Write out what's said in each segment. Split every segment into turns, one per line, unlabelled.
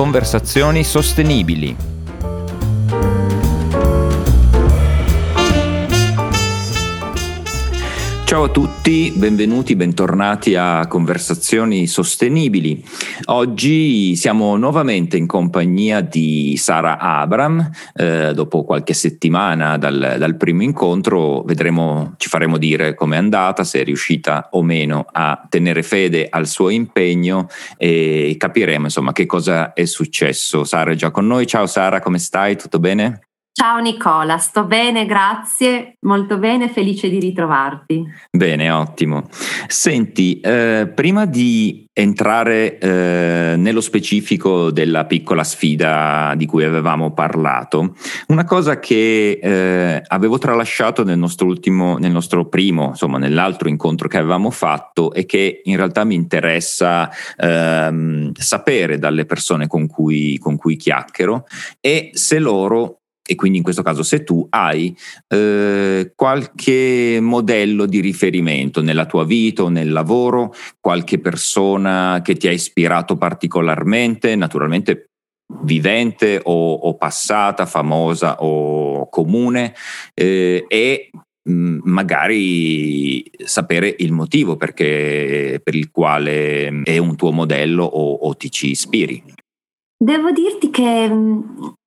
Conversazioni sostenibili. Ciao a tutti, benvenuti, bentornati a Conversazioni Sostenibili. Oggi siamo nuovamente in compagnia di Sara Abram. Eh, dopo qualche settimana dal, dal, primo incontro vedremo, ci faremo dire com'è andata, se è riuscita o meno a tenere fede al suo impegno e capiremo insomma che cosa è successo. Sara è già con noi. Ciao Sara, come stai? Tutto bene?
Ciao Nicola, sto bene, grazie, molto bene, felice di ritrovarti.
Bene, ottimo. Senti, eh, prima di entrare eh, nello specifico della piccola sfida di cui avevamo parlato, una cosa che eh, avevo tralasciato nel nostro ultimo, nel nostro primo, insomma, nell'altro incontro che avevamo fatto e che in realtà mi interessa ehm, sapere dalle persone con cui, con cui chiacchiero è se loro e quindi in questo caso se tu hai eh, qualche modello di riferimento nella tua vita o nel lavoro, qualche persona che ti ha ispirato particolarmente, naturalmente vivente o, o passata, famosa o comune, eh, e mm, magari sapere il motivo perché, per il quale è un tuo modello o, o ti ci ispiri.
Devo dirti che mm,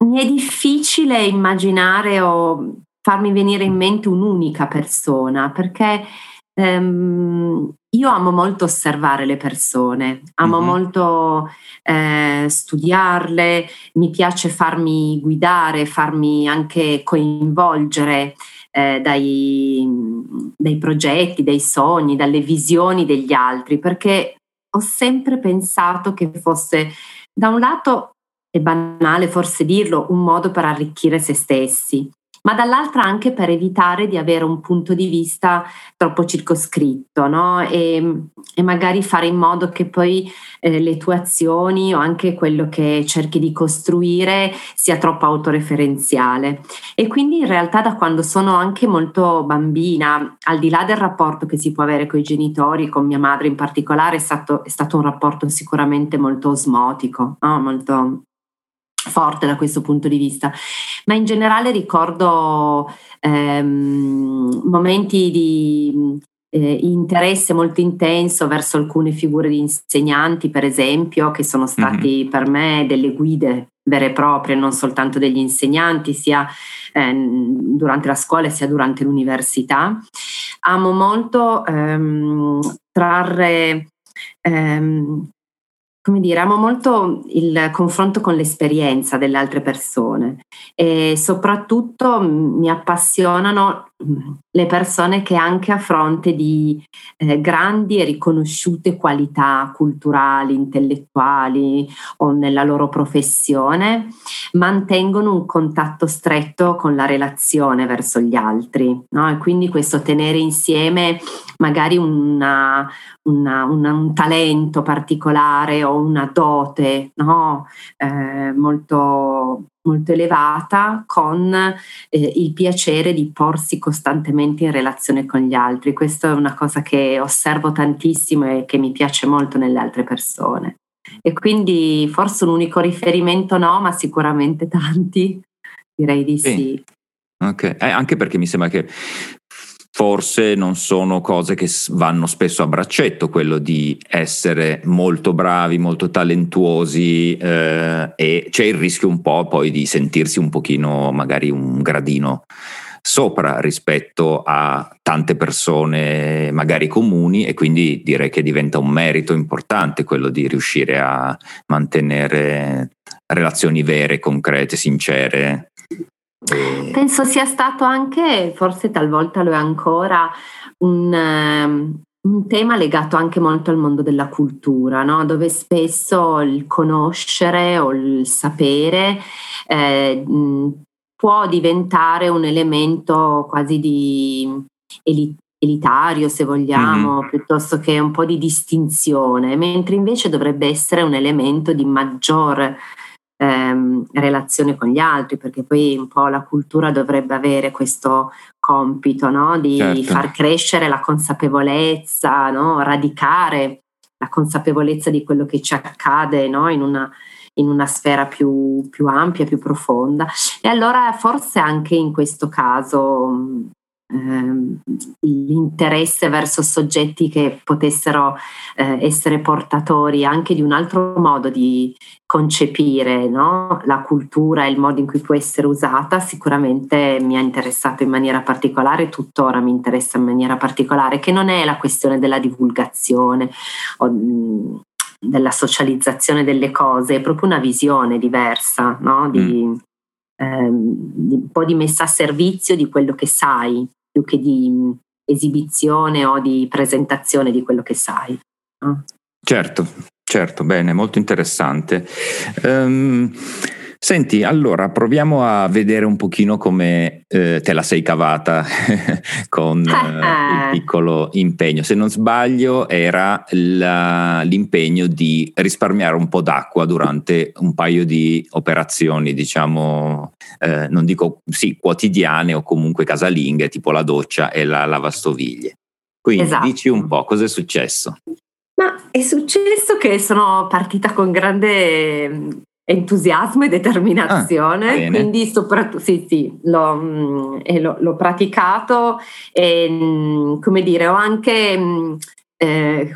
mi è difficile immaginare o farmi venire in mente un'unica persona perché ehm, io amo molto osservare le persone, amo mm-hmm. molto eh, studiarle, mi piace farmi guidare, farmi anche coinvolgere eh, dai, dai progetti, dai sogni, dalle visioni degli altri perché ho sempre pensato che fosse da un lato è banale forse dirlo, un modo per arricchire se stessi, ma dall'altra anche per evitare di avere un punto di vista troppo circoscritto no? e, e, magari fare in modo che poi eh, le tue azioni o anche quello che cerchi di costruire sia troppo autoreferenziale. E quindi in realtà da quando sono anche molto bambina, al di là del rapporto che si può avere con i genitori, con mia madre in particolare, è stato, è stato un rapporto sicuramente molto osmotico, no? molto forte da questo punto di vista, ma in generale ricordo ehm, momenti di eh, interesse molto intenso verso alcune figure di insegnanti, per esempio, che sono stati mm-hmm. per me delle guide vere e proprie, non soltanto degli insegnanti, sia eh, durante la scuola sia durante l'università. Amo molto ehm, trarre ehm, come dire, amo molto il confronto con l'esperienza delle altre persone e soprattutto mi appassionano le persone che anche a fronte di eh, grandi e riconosciute qualità culturali, intellettuali o nella loro professione mantengono un contatto stretto con la relazione verso gli altri. No? E quindi questo tenere insieme magari una, una, una, un talento particolare o una dote no? eh, molto, molto elevata con eh, il piacere di porsi costantemente in relazione con gli altri. Questa è una cosa che osservo tantissimo e che mi piace molto nelle altre persone. E quindi forse un unico riferimento no, ma sicuramente tanti, direi di sì. sì.
Ok, eh, anche perché mi sembra che forse non sono cose che vanno spesso a braccetto, quello di essere molto bravi, molto talentuosi eh, e c'è il rischio un po' poi di sentirsi un pochino magari un gradino sopra rispetto a tante persone magari comuni e quindi direi che diventa un merito importante quello di riuscire a mantenere relazioni vere, concrete, sincere
Penso sia stato anche, forse talvolta lo è ancora, un, ehm, un tema legato anche molto al mondo della cultura, no? dove spesso il conoscere o il sapere eh, può diventare un elemento quasi di elitario, se vogliamo, mm-hmm. piuttosto che un po' di distinzione, mentre invece dovrebbe essere un elemento di maggior ehm, relazione con gli altri, perché poi un po' la cultura dovrebbe avere questo compito no? di certo. far crescere la consapevolezza, no? radicare la consapevolezza di quello che ci accade no? in, una, in una sfera più, più ampia, più profonda. E allora forse anche in questo caso l'interesse verso soggetti che potessero eh, essere portatori anche di un altro modo di concepire no? la cultura e il modo in cui può essere usata sicuramente mi ha interessato in maniera particolare, tuttora mi interessa in maniera particolare, che non è la questione della divulgazione o mm, della socializzazione delle cose, è proprio una visione diversa, no? di, mm. ehm, di, un po' di messa a servizio di quello che sai, più che di mm, esibizione o di presentazione di quello che sai.
Certo, certo, bene, molto interessante. Um, Senti, allora proviamo a vedere un pochino come eh, te la sei cavata con eh, il piccolo impegno. Se non sbaglio era la, l'impegno di risparmiare un po' d'acqua durante un paio di operazioni, diciamo, eh, non dico sì, quotidiane o comunque casalinghe, tipo la doccia e la lavastoviglie. Quindi esatto. dici un po' cosa è successo.
Ma è successo che sono partita con grande entusiasmo e determinazione, ah, quindi soprattutto sì, sì, l'ho, mh, mm, l'ho, l'ho praticato e mh, mm, come dire, ho anche mh, mm, eh,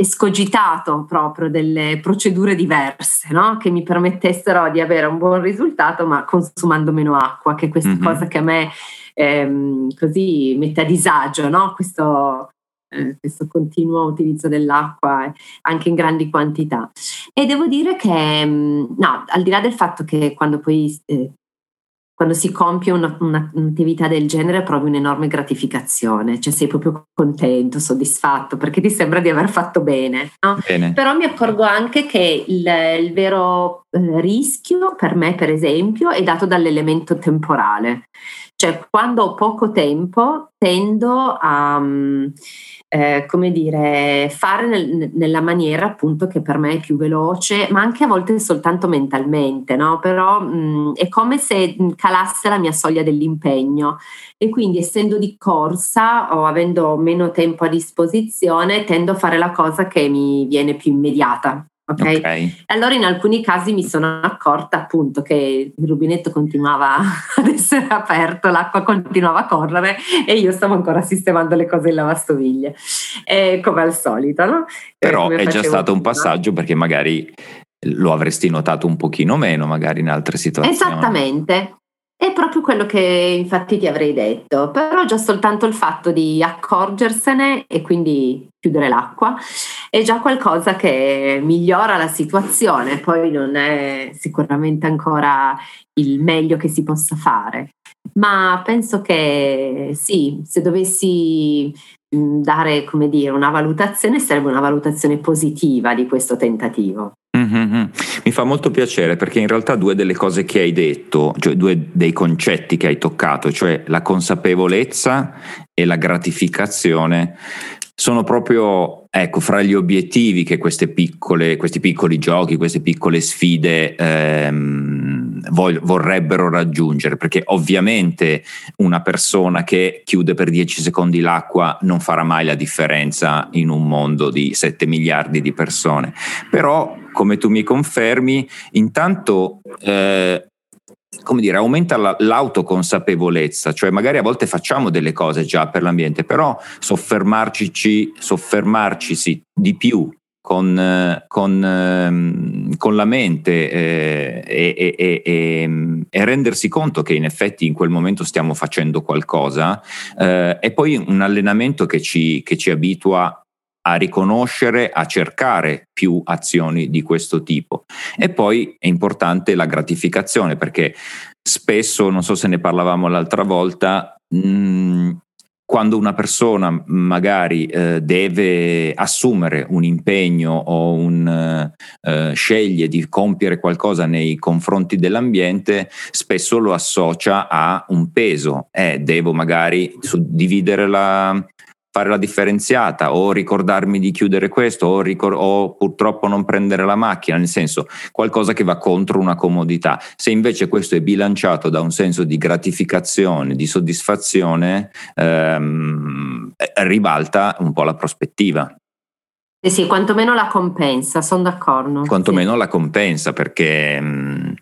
escogitato proprio delle procedure diverse no? che mi permettessero di avere un buon risultato ma consumando meno acqua, che è questa mm-hmm. cosa che a me ehm, così mette a disagio, no? questo eh, questo continuo utilizzo dell'acqua anche in grandi quantità. E devo dire che, mm, no, al di là del fatto che quando poi eh, quando si compie una, una, un'attività del genere provi un'enorme gratificazione, cioè sei proprio contento, soddisfatto, perché ti sembra di aver fatto bene. No? bene. Però mi accorgo anche che il, il vero eh, rischio per me, per esempio, è dato dall'elemento temporale. Cioè, quando ho poco tempo, tendo a... Um, eh, come dire, fare nel, nella maniera appunto che per me è più veloce, ma anche a volte soltanto mentalmente, no? Però mh, è come se calasse la mia soglia dell'impegno e quindi essendo di corsa o avendo meno tempo a disposizione tendo a fare la cosa che mi viene più immediata. Okay? ok? Allora in alcuni casi mi sono accorta appunto che il rubinetto continuava ad essere aperto, l'acqua continuava a correre e io stavo ancora sistemando le cose in lavastoviglie, eh, come al solito, no?
Però è già stato un passaggio perché magari lo avresti notato un pochino meno magari in altre situazioni.
Esattamente, è proprio quello che infatti ti avrei detto, però già soltanto il fatto di accorgersene e quindi chiudere l'acqua è già qualcosa che migliora la situazione, poi non è sicuramente ancora il meglio che si possa fare, ma penso che sì, se dovessi dare come dire una valutazione sarebbe una valutazione positiva di questo tentativo.
Mm-hmm. Mi fa molto piacere perché in realtà due delle cose che hai detto, cioè due dei concetti che hai toccato, cioè la consapevolezza e la gratificazione, sono proprio ecco, fra gli obiettivi che piccole, questi piccoli giochi, queste piccole sfide ehm, vorrebbero raggiungere, perché ovviamente una persona che chiude per 10 secondi l'acqua non farà mai la differenza in un mondo di 7 miliardi di persone, però come tu mi confermi, intanto eh, come dire, aumenta la, l'autoconsapevolezza, cioè magari a volte facciamo delle cose già per l'ambiente, però soffermarci, soffermarci di più con, con, ehm, con, la mente eh, e, e, e, e, rendersi conto che in effetti in quel momento stiamo facendo qualcosa, eh, è poi un allenamento che ci, che ci abitua a riconoscere, a cercare più azioni di questo tipo. E poi è importante la gratificazione perché spesso, non so se ne parlavamo l'altra volta, mh, mm, quando una persona magari eh, deve assumere un impegno o un, eh, sceglie di compiere qualcosa nei confronti dell'ambiente, spesso lo associa a un peso. Eh, devo magari suddividere la, fare la differenziata o ricordarmi di chiudere questo o, ricor- o, purtroppo non prendere la macchina, nel senso qualcosa che va contro una comodità. Se invece questo è bilanciato da un senso di gratificazione, di soddisfazione, ehm, ribalta un po' la prospettiva.
Eh sì, quantomeno la compensa, sono d'accordo.
Quantomeno sì. la compensa perché mh,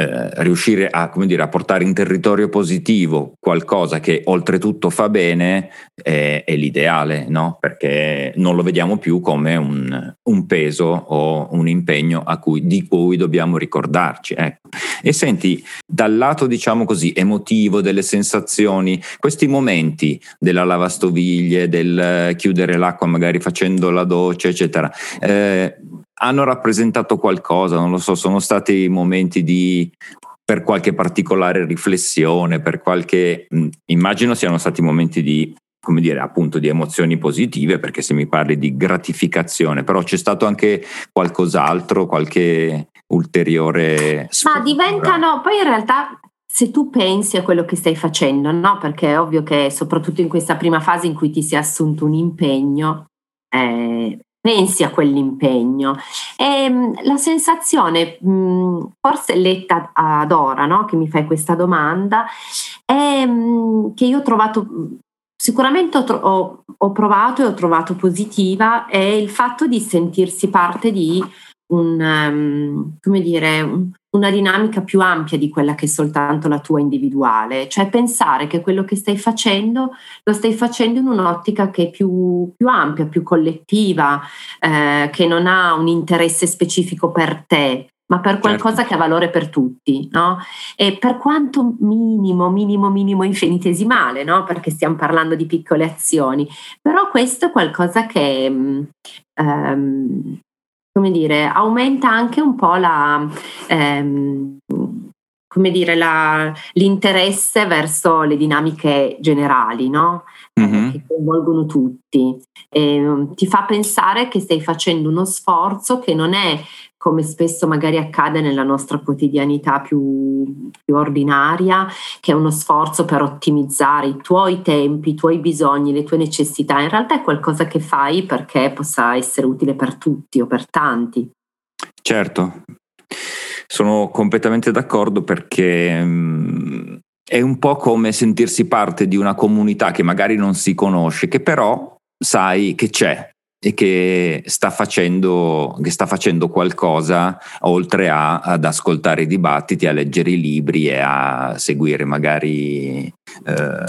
eh, riuscire a, dire, a, portare in territorio positivo qualcosa che oltretutto fa bene è, è l'ideale, no? perché non lo vediamo più come un, un peso o un impegno cui, di cui dobbiamo ricordarci. Ecco. E senti, dal lato diciamo così emotivo, delle sensazioni, questi momenti della lavastoviglie, del chiudere l'acqua magari facendo la doccia, eccetera, eh, hanno rappresentato qualcosa, non lo so, sono stati momenti di per qualche particolare riflessione, per qualche mh, immagino siano stati momenti di come dire, appunto di emozioni positive, perché se mi parli di gratificazione, però c'è stato anche qualcos'altro, qualche ulteriore...
Sfumatura. Ma diventano, poi in realtà se tu pensi a quello che stai facendo, no? Perché è ovvio che soprattutto in questa prima fase in cui ti sei assunto un impegno, eh, pensi a quell'impegno. E ehm, la sensazione, mh, forse letta ad ora, no? che mi fai questa domanda, è mh, che io ho trovato, sicuramente ho, ho, ho provato e ho trovato positiva, è il fatto di sentirsi parte di un, um, come dire, un, una dinamica più ampia di quella che è soltanto la tua individuale, cioè pensare che quello che stai facendo lo stai facendo in un'ottica che è più, più ampia, più collettiva, eh, che non ha un interesse specifico per te, ma per certo. qualcosa certo. che ha valore per tutti, no? E per quanto minimo, minimo, minimo, infinitesimale, no? Perché stiamo parlando di piccole azioni, però questo è qualcosa che um, come dire, aumenta anche un po' la, ehm, come dire, la, l'interesse verso le dinamiche generali, no? Mm-hmm. che coinvolgono tutti. E, ti fa pensare che stai facendo uno sforzo che non è come spesso magari accade nella nostra quotidianità più, più, ordinaria, che è uno sforzo per ottimizzare i tuoi tempi, i tuoi bisogni, le tue necessità. In realtà è qualcosa che fai perché possa essere utile per tutti o per tanti.
Certo, sono completamente d'accordo perché mm, è un po' come sentirsi parte di una comunità che magari non si conosce, che però sai che c'è e che sta facendo, che sta facendo qualcosa oltre a, ad ascoltare i dibattiti, a leggere i libri e a seguire magari eh,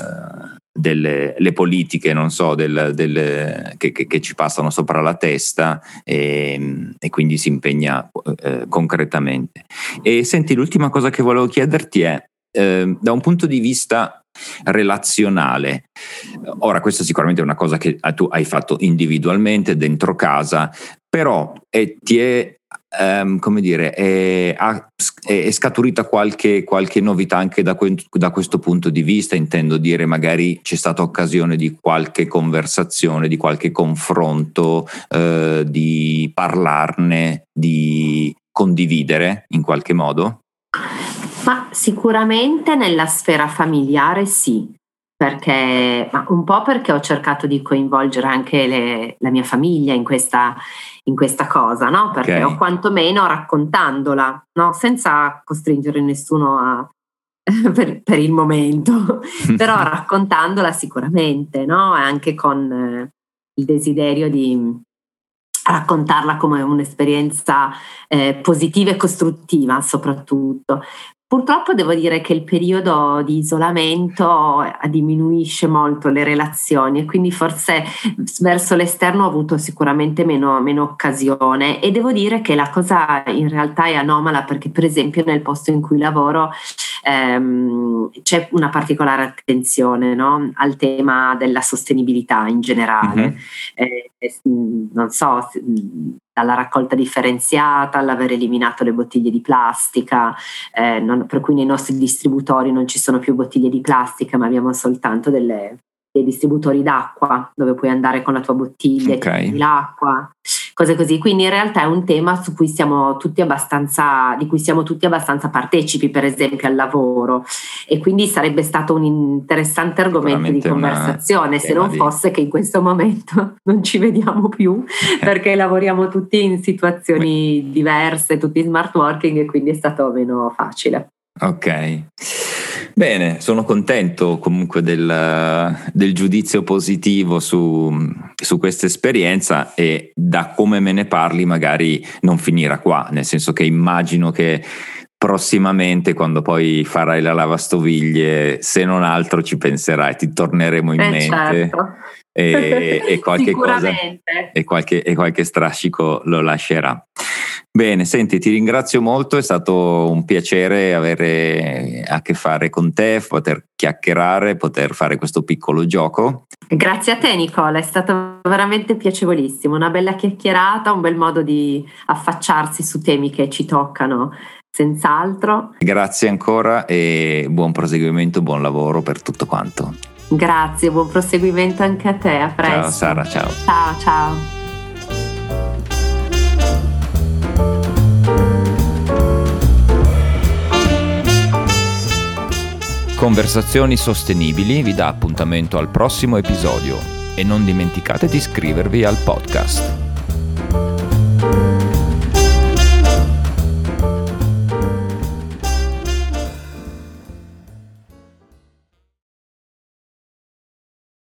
delle, le politiche, non so, del, del, che, che, che, ci passano sopra la testa e, e quindi si impegna eh, concretamente. E senti, l'ultima cosa che volevo chiederti è, eh, da un punto di vista relazionale. Ora, questa sicuramente è una cosa che tu hai fatto individualmente dentro casa, però è, ti è, um, come dire, è, è scaturita qualche, qualche, novità anche da, que- da, questo punto di vista, intendo dire magari c'è stata occasione di qualche conversazione, di qualche confronto, uh, di parlarne, di condividere in qualche modo?
Ma sicuramente nella sfera familiare sì, perché, ma un po' perché ho cercato di coinvolgere anche le, la mia famiglia in questa, in questa cosa, no? Perché okay. o quantomeno raccontandola, no? Senza costringere nessuno a, per, per, il momento, però raccontandola sicuramente, no? Anche con eh, il desiderio di raccontarla come un'esperienza eh, positiva e costruttiva soprattutto. Purtroppo devo dire che il periodo di isolamento diminuisce molto le relazioni e quindi forse verso l'esterno ho avuto sicuramente meno, meno, occasione e devo dire che la cosa in realtà è anomala perché per esempio nel posto in cui lavoro ehm, c'è una particolare attenzione no? al tema della sostenibilità in generale. Mm-hmm. Eh, non so, dalla raccolta differenziata all'aver eliminato le bottiglie di plastica, eh, non, per cui nei nostri distributori non ci sono più bottiglie di plastica, ma abbiamo soltanto delle, dei distributori d'acqua dove puoi andare con la tua bottiglia okay. e l'acqua cose così. Quindi in realtà è un tema su cui siamo tutti abbastanza, di cui siamo tutti abbastanza partecipi, per esempio al lavoro. E quindi sarebbe stato un interessante argomento di conversazione, se non di... fosse che in questo momento non ci vediamo più perché lavoriamo tutti in situazioni diverse, tutti in smart working e quindi è stato meno facile.
Ok. Bene, sono contento comunque del, del giudizio positivo su, su, questa esperienza e da come me ne parli magari non finirà qua, nel senso che immagino che prossimamente quando poi farai la lavastoviglie, se non altro ci penserai, ti torneremo in eh mente. Certo. E, e, qualche cosa e qualche, e qualche strascico lo lascerà. Bene, senti, ti ringrazio molto, è stato un piacere avere a che fare con te, poter chiacchierare, poter fare questo piccolo gioco.
Grazie a te Nicola, è stato veramente piacevolissimo, una bella chiacchierata, un bel modo di affacciarsi su temi che ci toccano senz'altro.
Grazie ancora e buon proseguimento, buon lavoro per tutto quanto.
Grazie, buon proseguimento anche a te, a presto.
Ciao Sara, ciao.
Ciao, ciao.
Conversazioni Sostenibili vi dà appuntamento al prossimo episodio e non dimenticate di iscrivervi al podcast.